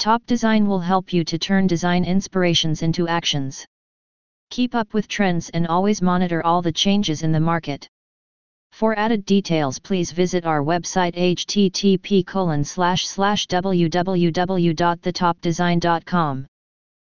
Top Design will help you to turn design inspirations into actions. Keep up with trends and always monitor all the changes in the market. For added details please visit our website http www.thetopdesign.com.